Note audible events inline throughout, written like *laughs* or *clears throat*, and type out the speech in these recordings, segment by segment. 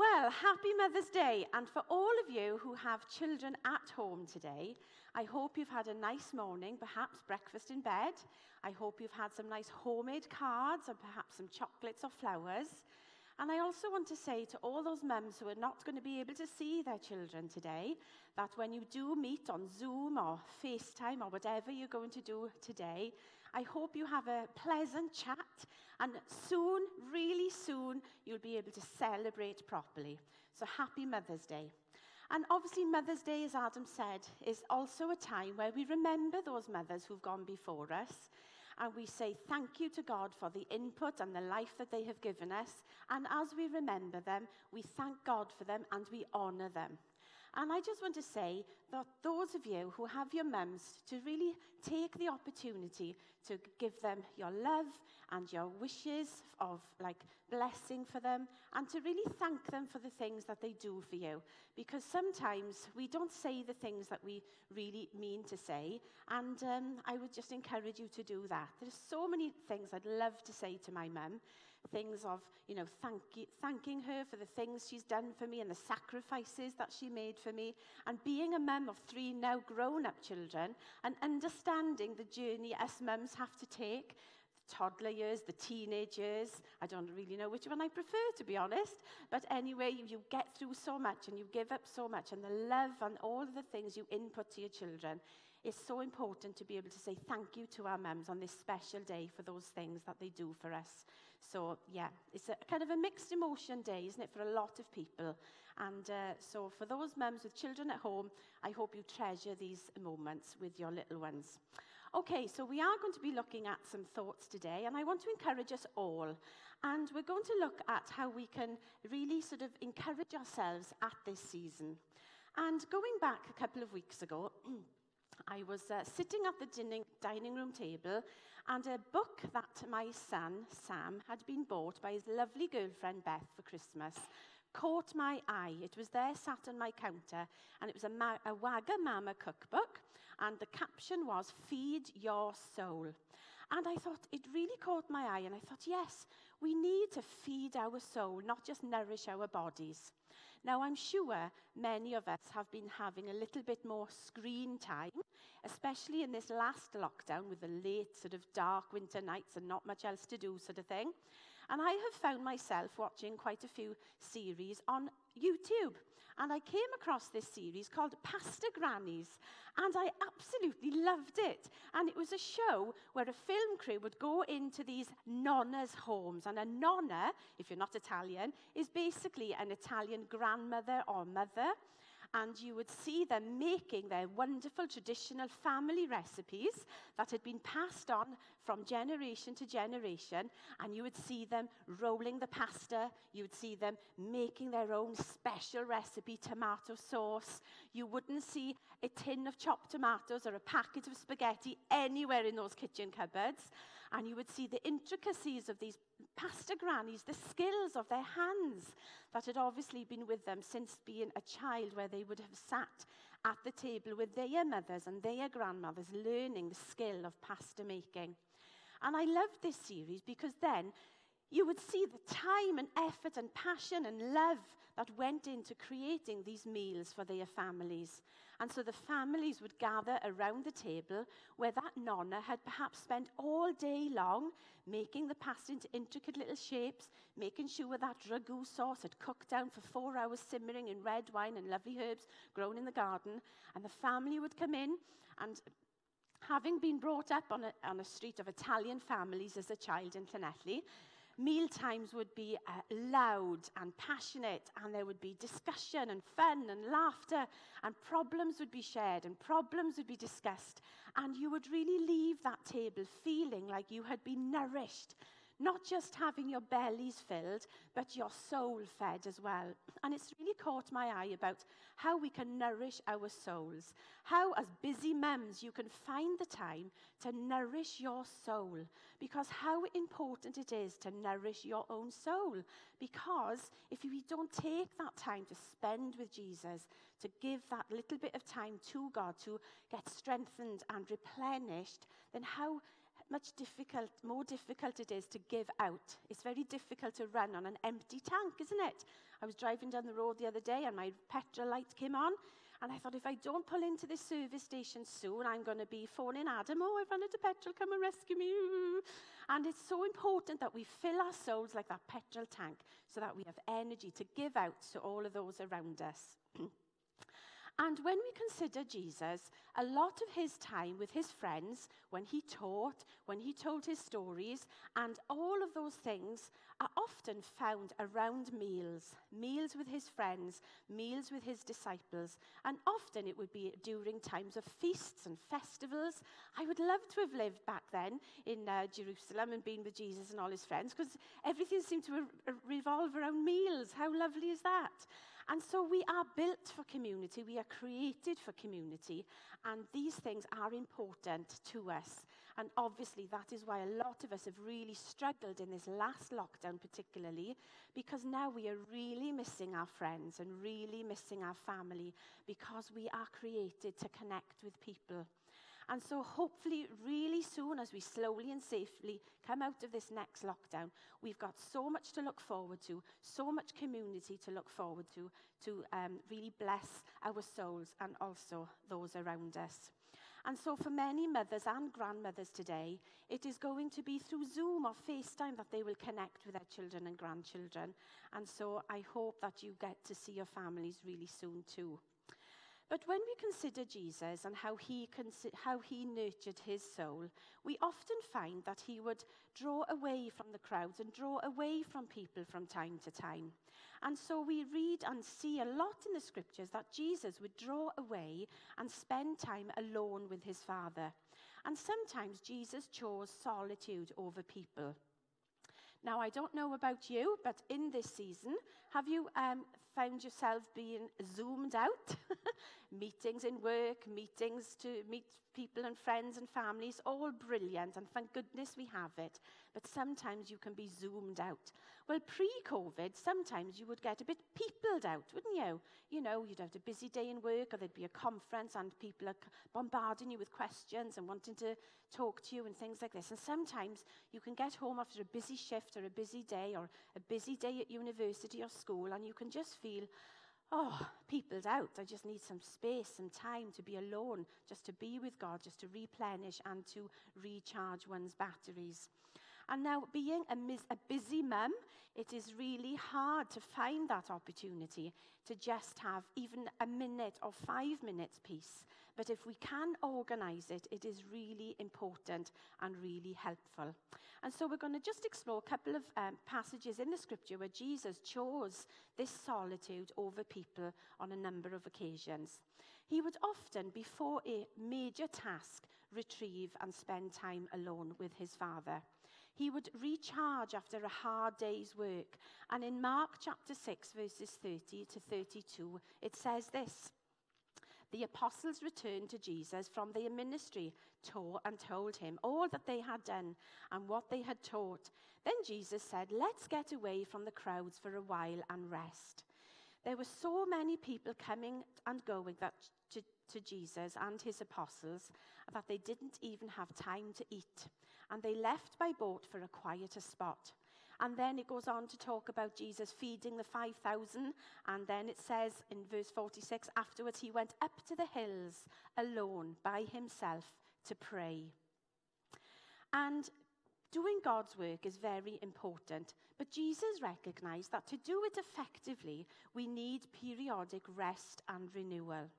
Well, happy Mother's Day. And for all of you who have children at home today, I hope you've had a nice morning, perhaps breakfast in bed. I hope you've had some nice homemade cards and perhaps some chocolates or flowers. And I also want to say to all those mums who are not going to be able to see their children today that when you do meet on Zoom or FaceTime or whatever you're going to do today, I hope you have a pleasant chat and soon, really soon, you'll be able to celebrate properly. So happy Mother's Day. And obviously, Mother's Day, as Adam said, is also a time where we remember those mothers who've gone before us and we say thank you to God for the input and the life that they have given us. And as we remember them, we thank God for them and we honour them. And I just want to say that those of you who have your mums, to really take the opportunity to give them your love and your wishes of like blessing for them and to really thank them for the things that they do for you. Because sometimes we don't say the things that we really mean to say. And um, I would just encourage you to do that. There's so many things I'd love to say to my mum things of, you know, thank thanking her for the things she's done for me and the sacrifices that she made for me, and being a mum of three now grown up children and understanding the journey us mums have to take. Toddler years, the teenage years. I don't really know which one I prefer, to be honest. But anyway, you, you get through so much and you give up so much, and the love and all the things you input to your children it's so important to be able to say thank you to our mums on this special day for those things that they do for us. So, yeah, it's a kind of a mixed emotion day, isn't it, for a lot of people. And uh, so for those mums with children at home, I hope you treasure these moments with your little ones. Okay, so we are going to be looking at some thoughts today, and I want to encourage us all. And we're going to look at how we can really sort of encourage ourselves at this season. And going back a couple of weeks ago, *clears throat* I was uh, sitting at the dining, dining room table, and a book that my son, Sam, had been bought by his lovely girlfriend, Beth, for Christmas caught my eye. It was there sat on my counter, and it was a, Ma- a Wagamama cookbook, and the caption was Feed Your Soul. And I thought, it really caught my eye, and I thought, yes, we need to feed our soul, not just nourish our bodies. Now, I'm sure many of us have been having a little bit more screen time, especially in this last lockdown with the late, sort of dark winter nights and not much else to do, sort of thing. And I have found myself watching quite a few series on YouTube. And I came across this series called Pasta Grannies, and I absolutely loved it. And it was a show where a film crew would go into these nonnas' homes. And a nonna, if you're not Italian, is basically an Italian grandmother or mother and you would see them making their wonderful traditional family recipes that had been passed on from generation to generation, and you would see them rolling the pasta, you would see them making their own special recipe tomato sauce. You wouldn't see a tin of chopped tomatoes or a packet of spaghetti anywhere in those kitchen cupboards, and you would see the intricacies of these pasta grannies, the skills of their hands that had obviously been with them since being a child, where they would have sat at the table with their mothers and their grandmothers, learning the skill of pasta making. And I loved this series because then you would see the time and effort and passion and love that went into creating these meals for their families. And so the families would gather around the table where that nonna had perhaps spent all day long making the pasta into intricate little shapes, making sure that ragu sauce had cooked down for four hours, simmering in red wine and lovely herbs grown in the garden. And the family would come in and having been brought up on a, on a street of Italian families as a child in Llanelli, meal times would be uh, loud and passionate, and there would be discussion and fun and laughter, and problems would be shared and problems would be discussed. And you would really leave that table feeling like you had been nourished not just having your bellies filled, but your soul fed as well. And it's really caught my eye about how we can nourish our souls. How, as busy mums, you can find the time to nourish your soul. Because how important it is to nourish your own soul. Because if we don't take that time to spend with Jesus, to give that little bit of time to God to get strengthened and replenished, then how much difficult, more difficult it is to give out. It's very difficult to run on an empty tank, isn't it? I was driving down the road the other day and my petrol light came on. And I thought, if I don't pull into this service station soon, I'm going to be phoning Adam, oh, I've run out of petrol, come and rescue me. And it's so important that we fill our souls like that petrol tank so that we have energy to give out to all of those around us. *clears throat* And when we consider Jesus, a lot of his time with his friends, when he taught, when he told his stories, and all of those things are often found around meals meals with his friends, meals with his disciples. And often it would be during times of feasts and festivals. I would love to have lived back then in uh, Jerusalem and been with Jesus and all his friends because everything seemed to re- revolve around meals. How lovely is that? And so we are built for community, we are created for community, and these things are important to us. And obviously, that is why a lot of us have really struggled in this last lockdown, particularly, because now we are really missing our friends and really missing our family because we are created to connect with people. And so, hopefully, really soon, as we slowly and safely come out of this next lockdown, we've got so much to look forward to, so much community to look forward to, to um, really bless our souls and also those around us. And so, for many mothers and grandmothers today, it is going to be through Zoom or FaceTime that they will connect with their children and grandchildren. And so, I hope that you get to see your families really soon too. But when we consider Jesus and how he, how he nurtured his soul, we often find that he would draw away from the crowds and draw away from people from time to time. And so we read and see a lot in the scriptures that Jesus would draw away and spend time alone with his Father. And sometimes Jesus chose solitude over people. Now, I don't know about you, but in this season, have you um, found yourself being zoomed out? *laughs* meetings in work, meetings to meet people and friends and families, all brilliant, and thank goodness we have it. But sometimes you can be zoomed out. Well, pre-COVID, sometimes you would get a bit peopled out, wouldn't you? You know, you'd have a busy day in work, or there'd be a conference, and people are bombarding you with questions and wanting to talk to you and things like this. And sometimes you can get home after a busy shift or a busy day or a busy day at university or school, and you can just feel oh, people's out. I just need some space, some time to be alone, just to be with God, just to replenish and to recharge one's batteries. And now, being a, mis- a busy mum, it is really hard to find that opportunity to just have even a minute or five minutes peace. But if we can organize it, it is really important and really helpful. And so we're going to just explore a couple of um, passages in the scripture where Jesus chose this solitude over people on a number of occasions. He would often, before a major task, retrieve and spend time alone with his Father. He would recharge after a hard day's work. And in Mark chapter 6, verses 30 to 32, it says this The apostles returned to Jesus from their ministry taught and told him all that they had done and what they had taught. Then Jesus said, Let's get away from the crowds for a while and rest. There were so many people coming and going that, to, to Jesus and his apostles that they didn't even have time to eat and they left by boat for a quieter spot. And then it goes on to talk about Jesus feeding the 5,000. And then it says in verse 46 afterwards, he went up to the hills alone by himself to pray. And doing God's work is very important. But Jesus recognized that to do it effectively, we need periodic rest and renewal.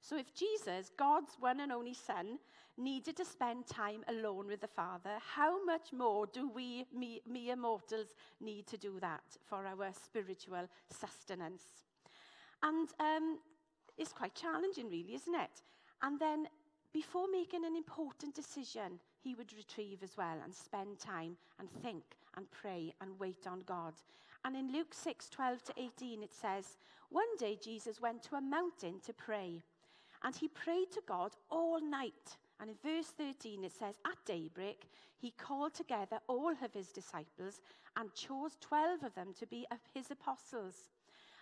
So if Jesus, God's one and only Son, needed to spend time alone with the Father, how much more do we, me, mere mortals, need to do that for our spiritual sustenance? And um, it's quite challenging, really, isn't it? And then before making an important decision, he would retrieve as well and spend time and think and pray and wait on God. And in Luke 6 12 to 18, it says, One day Jesus went to a mountain to pray, and he prayed to God all night. And in verse 13, it says, At daybreak, he called together all of his disciples and chose 12 of them to be his apostles.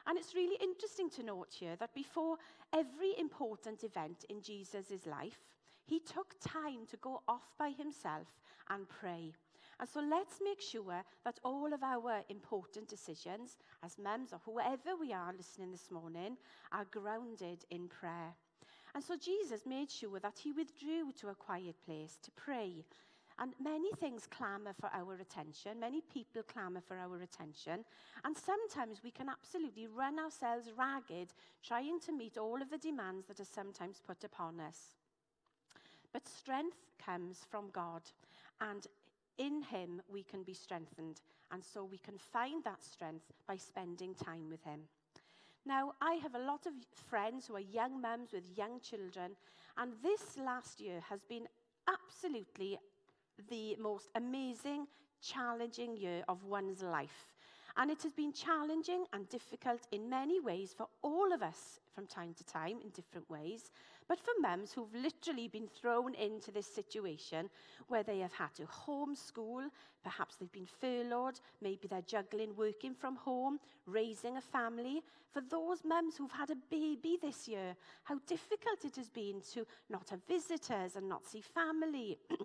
And it's really interesting to note here that before every important event in Jesus' life, he took time to go off by himself and pray. And so let's make sure that all of our important decisions, as mums or whoever we are listening this morning, are grounded in prayer. And so Jesus made sure that he withdrew to a quiet place to pray. And many things clamour for our attention. Many people clamour for our attention. And sometimes we can absolutely run ourselves ragged trying to meet all of the demands that are sometimes put upon us. But strength comes from God. And in Him we can be strengthened. And so we can find that strength by spending time with Him. Now, I have a lot of friends who are young mums with young children, and this last year has been absolutely the most amazing, challenging year of one's life. And it has been challenging and difficult in many ways for all of us from time to time in different ways. But for mums who've literally been thrown into this situation where they have had to homeschool, perhaps they've been furloughed, maybe they're juggling working from home, raising a family. For those mums who've had a baby this year, how difficult it has been to not have visitors and not see family. *clears throat*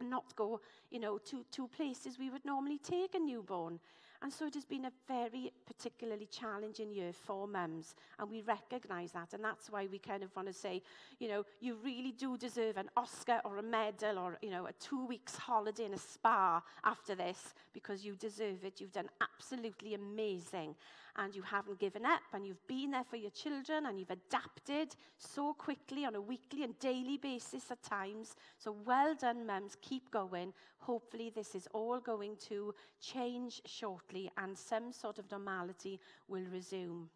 not go, you know, to, to places we would normally take a newborn. And so it has been a very particularly challenging year for mums. And we recognize that. And that's why we kind of want to say, you know, you really do deserve an Oscar or a medal or, you know, a two weeks holiday in a spa after this because you deserve it. You've done absolutely amazing and you haven't given up and you've been there for your children and you've adapted so quickly on a weekly and daily basis at times. So well done, mums. Keep going. Hopefully, this is all going to change shortly and some sort of normality will resume.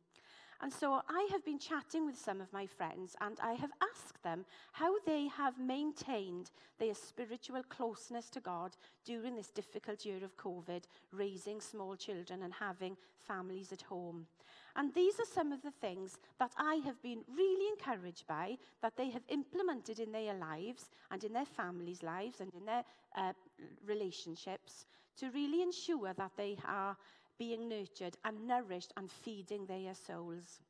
And so I have been chatting with some of my friends and I have asked them how they have maintained their spiritual closeness to God during this difficult year of COVID, raising small children and having families at home. And these are some of the things that I have been really encouraged by that they have implemented in their lives and in their families' lives and in their uh, relationships to really ensure that they are being nurtured and nourished and feeding their souls.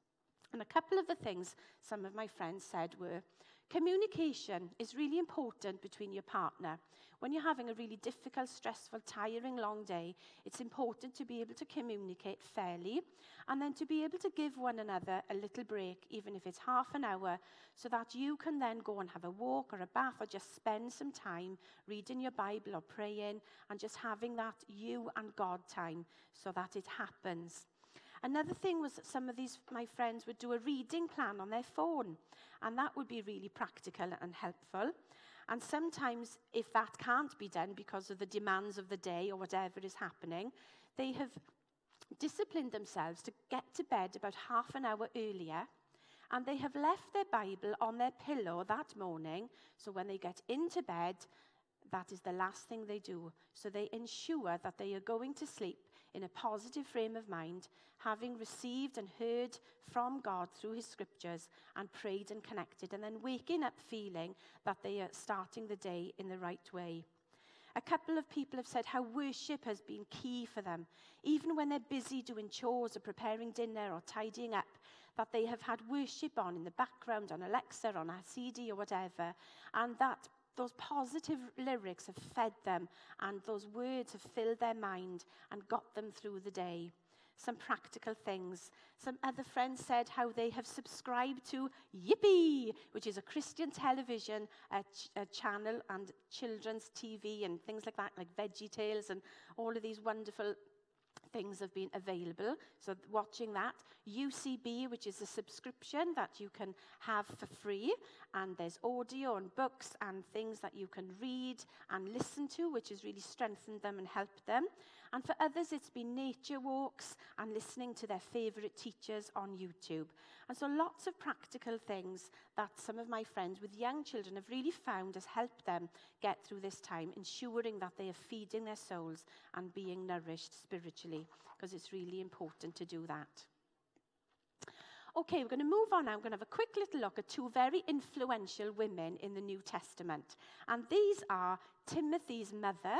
And a couple of the things some of my friends said were communication is really important between your partner. When you're having a really difficult, stressful, tiring, long day, it's important to be able to communicate fairly and then to be able to give one another a little break, even if it's half an hour, so that you can then go and have a walk or a bath or just spend some time reading your Bible or praying and just having that you and God time so that it happens. Another thing was that some of these, my friends, would do a reading plan on their phone, and that would be really practical and helpful. And sometimes, if that can't be done because of the demands of the day or whatever is happening, they have disciplined themselves to get to bed about half an hour earlier. And they have left their Bible on their pillow that morning. So when they get into bed, that is the last thing they do. So they ensure that they are going to sleep in a positive frame of mind, having received and heard from God through his scriptures and prayed and connected, and then waking up feeling that they are starting the day in the right way. A couple of people have said how worship has been key for them, even when they're busy doing chores or preparing dinner or tidying up, that they have had worship on in the background on Alexa, on a CD or whatever, and that those positive lyrics have fed them, and those words have filled their mind and got them through the day. Some practical things. Some other friends said how they have subscribed to Yippee, which is a Christian television ch- channel and children's TV and things like that, like Veggie Tales and all of these wonderful things have been available. So, watching that. UCB, which is a subscription that you can have for free. And there's audio and books and things that you can read and listen to, which has really strengthened them and helped them. And for others, it's been nature walks and listening to their favorite teachers on YouTube. And so, lots of practical things that some of my friends with young children have really found has helped them get through this time, ensuring that they are feeding their souls and being nourished spiritually, because it's really important to do that. Okay, we're going to move on now. I'm going to have a quick little look at two very influential women in the New Testament. And these are Timothy's mother,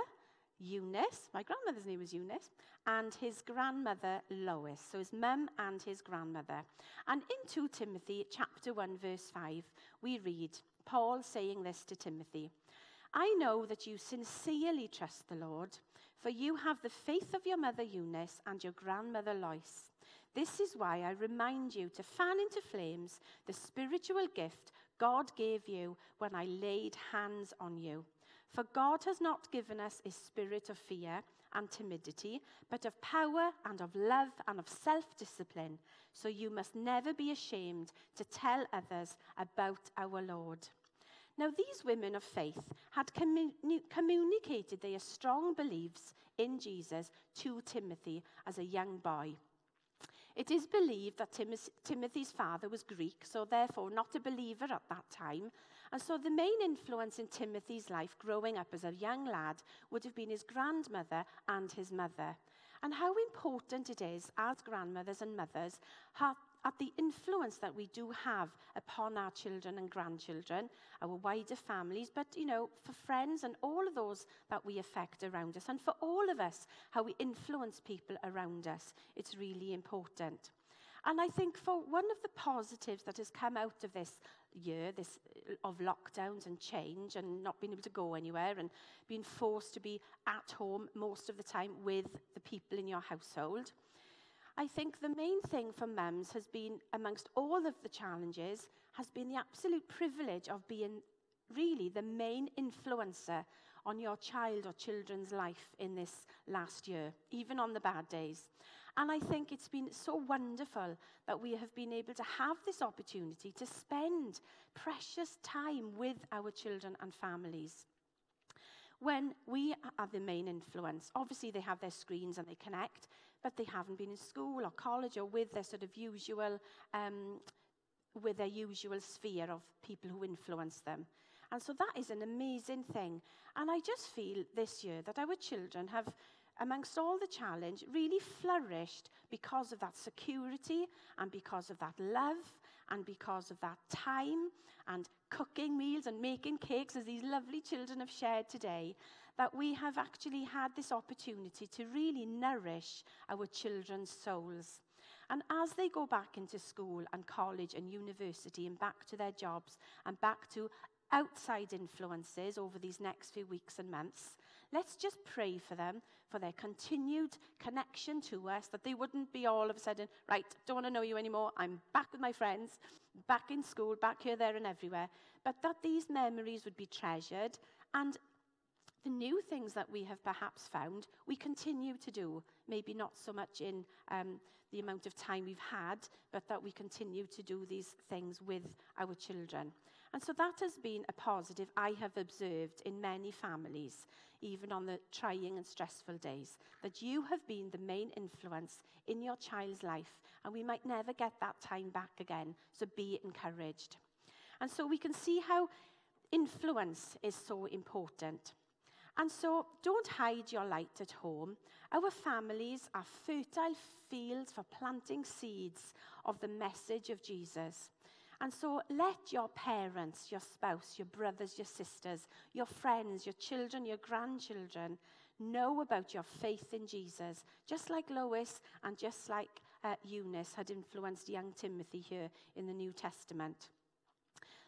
Eunice, my grandmother's name was Eunice, and his grandmother Lois. So his mum and his grandmother. And in 2 Timothy chapter 1 verse 5, we read, Paul saying this to Timothy I know that you sincerely trust the Lord, for you have the faith of your mother Eunice and your grandmother Lois. This is why I remind you to fan into flames the spiritual gift God gave you when I laid hands on you. For God has not given us a spirit of fear and timidity, but of power and of love and of self discipline. So you must never be ashamed to tell others about our Lord. Now, these women of faith had communi- communicated their strong beliefs in Jesus to Timothy as a young boy. It is believed that Tim- Timothy's father was Greek, so therefore not a believer at that time. And so the main influence in Timothy's life growing up as a young lad would have been his grandmother and his mother. And how important it is as grandmothers and mothers at the influence that we do have upon our children and grandchildren, our wider families, but, you know, for friends and all of those that we affect around us, and for all of us, how we influence people around us. It's really important. And I think for one of the positives that has come out of this year, this uh, of lockdowns and change and not being able to go anywhere and being forced to be at home most of the time with the people in your household, I think the main thing for mums has been, amongst all of the challenges, has been the absolute privilege of being really the main influencer on your child or children's life in this last year, even on the bad days. And I think it's been so wonderful that we have been able to have this opportunity to spend precious time with our children and families. When we are the main influence, obviously they have their screens and they connect, but they haven't been in school or college or with their sort of usual, um, with their usual sphere of people who influence them. And so that is an amazing thing. And I just feel this year that our children have, amongst all the challenge, really flourished because of that security and because of that love and because of that time and cooking meals and making cakes, as these lovely children have shared today that we have actually had this opportunity to really nourish our children's souls. And as they go back into school and college and university and back to their jobs and back to outside influences over these next few weeks and months, let's just pray for them, for their continued connection to us, that they wouldn't be all of a sudden, right, don't want to know you anymore, I'm back with my friends, back in school, back here, there, and everywhere, but that these memories would be treasured and the new things that we have perhaps found, we continue to do. Maybe not so much in um, the amount of time we've had, but that we continue to do these things with our children. And so that has been a positive I have observed in many families, even on the trying and stressful days, that you have been the main influence in your child's life, and we might never get that time back again. So be encouraged. And so we can see how influence is so important. And so don't hide your light at home. Our families are fertile fields for planting seeds of the message of Jesus. And so let your parents, your spouse, your brothers, your sisters, your friends, your children, your grandchildren know about your faith in Jesus, just like Lois and just like uh, Eunice had influenced young Timothy here in the New Testament.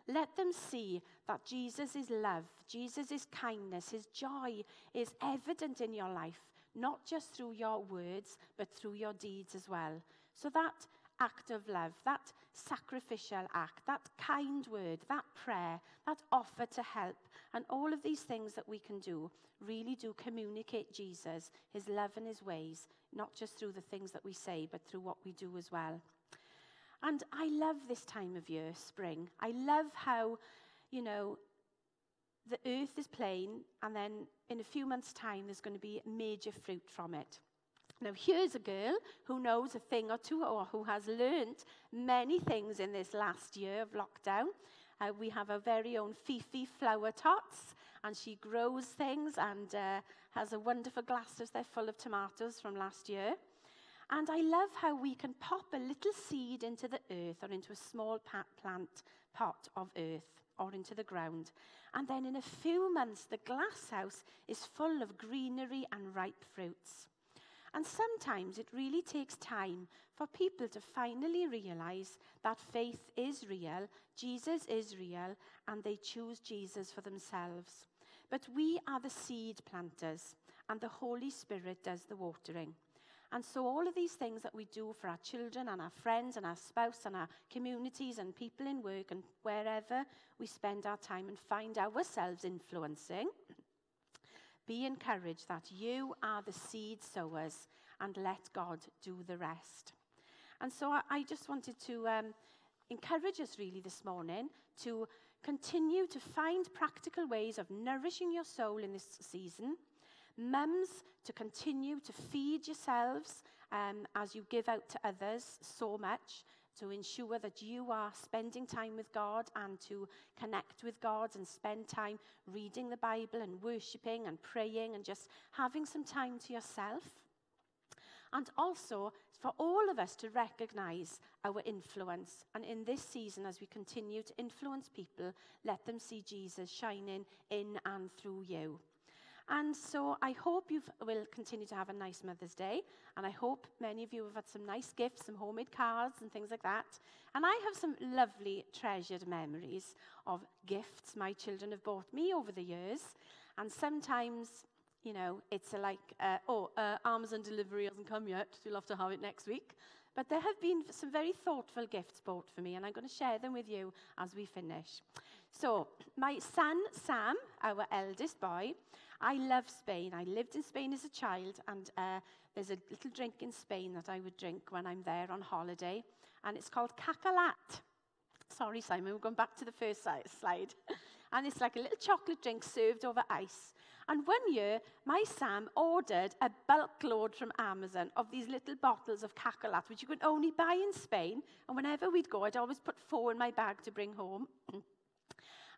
Let them see that Jesus is love, Jesus is kindness, his joy is evident in your life, not just through your words, but through your deeds as well. So that act of love, that sacrificial act, that kind word, that prayer, that offer to help, and all of these things that we can do really do communicate Jesus, his love and his ways, not just through the things that we say, but through what we do as well. And I love this time of year, spring. I love how, you know, the earth is plain, and then in a few months' time, there's going to be major fruit from it. Now, here's a girl who knows a thing or two, or who has learnt many things in this last year of lockdown. Uh, we have our very own Fifi flower tots, and she grows things and uh, has a wonderful glasses there full of tomatoes from last year. And I love how we can pop a little seed into the earth or into a small plant pot of earth or into the ground. And then in a few months, the glass house is full of greenery and ripe fruits. And sometimes it really takes time for people to finally realize that faith is real, Jesus is real, and they choose Jesus for themselves. But we are the seed planters, and the Holy Spirit does the watering. And so, all of these things that we do for our children and our friends and our spouse and our communities and people in work and wherever we spend our time and find ourselves influencing, be encouraged that you are the seed sowers and let God do the rest. And so, I, I just wanted to um, encourage us really this morning to continue to find practical ways of nourishing your soul in this season Mums, to continue to feed yourselves um, as you give out to others so much, to ensure that you are spending time with God and to connect with God and spend time reading the Bible and worshiping and praying and just having some time to yourself. And also for all of us to recognize our influence. And in this season, as we continue to influence people, let them see Jesus shining in and through you. And so I hope you will continue to have a nice Mother's Day. And I hope many of you have had some nice gifts, some homemade cards and things like that. And I have some lovely, treasured memories of gifts my children have bought me over the years. And sometimes, you know, it's like, uh, oh, uh, Amazon delivery hasn't come yet. You'll have to have it next week. But there have been some very thoughtful gifts bought for me, and I'm going to share them with you as we finish. So, my son, Sam, our eldest boy, I love Spain. I lived in Spain as a child, and uh, there's a little drink in Spain that I would drink when I'm there on holiday, and it's called Cacaolat. Sorry, Simon, we're going back to the first slide. *laughs* and it's like a little chocolate drink served over ice. And one year, my Sam ordered a bulk load from Amazon of these little bottles of Cacaolat, which you could only buy in Spain. And whenever we'd go, I'd always put four in my bag to bring home. *clears throat*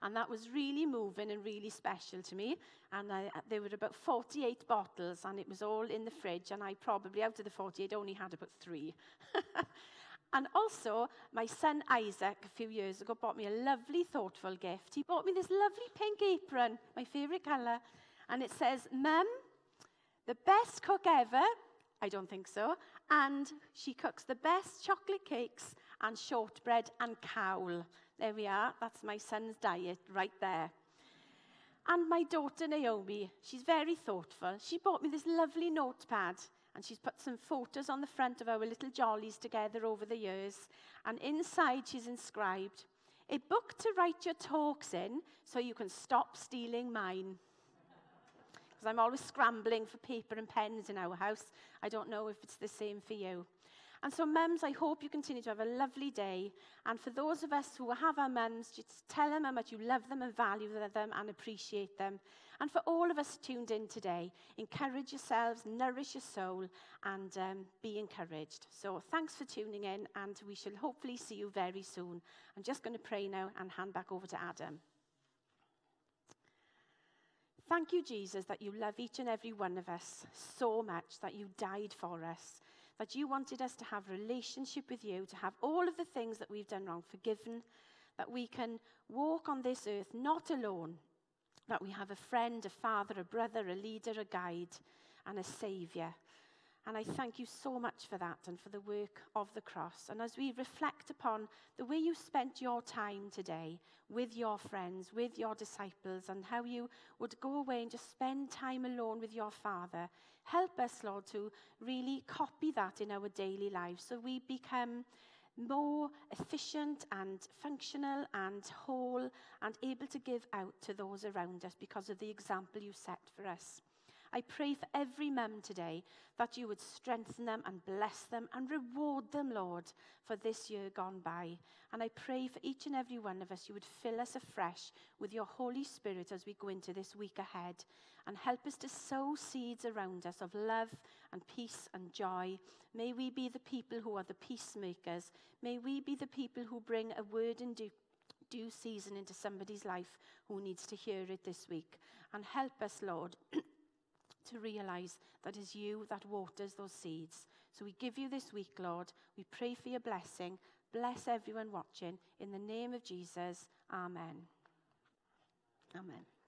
And that was really moving and really special to me. And I, uh, there were about 48 bottles, and it was all in the fridge. And I probably, out of the 48, only had about three. *laughs* and also, my son Isaac, a few years ago, bought me a lovely, thoughtful gift. He bought me this lovely pink apron, my favourite colour. And it says, Mum, the best cook ever. I don't think so. And she cooks the best chocolate cakes and shortbread and cawl. There we are. That's my son's diet right there. And my daughter Naomi, she's very thoughtful. She bought me this lovely notepad and she's put some photos on the front of our little jollies together over the years. And inside she's inscribed, a book to write your talks in so you can stop stealing mine. Because I'm always scrambling for paper and pens in our house. I don't know if it's the same for you. And so, mums, I hope you continue to have a lovely day. And for those of us who have our mums, just tell them how much you love them and value them and appreciate them. And for all of us tuned in today, encourage yourselves, nourish your soul, and um, be encouraged. So, thanks for tuning in, and we shall hopefully see you very soon. I'm just going to pray now and hand back over to Adam. Thank you, Jesus, that you love each and every one of us so much, that you died for us that you wanted us to have relationship with you, to have all of the things that we've done wrong forgiven, that we can walk on this earth not alone, that we have a friend, a father, a brother, a leader, a guide, and a savior. And I thank you so much for that and for the work of the cross. And as we reflect upon the way you spent your time today with your friends, with your disciples, and how you would go away and just spend time alone with your Father, help us, Lord, to really copy that in our daily lives so we become more efficient and functional and whole and able to give out to those around us because of the example you set for us. I pray for every mum today that you would strengthen them and bless them and reward them, Lord, for this year gone by. And I pray for each and every one of us, you would fill us afresh with your Holy Spirit as we go into this week ahead and help us to sow seeds around us of love and peace and joy. May we be the people who are the peacemakers. May we be the people who bring a word in due, due season into somebody's life who needs to hear it this week. And help us, Lord. *clears throat* to realize that it's you that waters those seeds. So we give you this week, Lord. We pray for your blessing. Bless everyone watching. In the name of Jesus, Amen. Amen.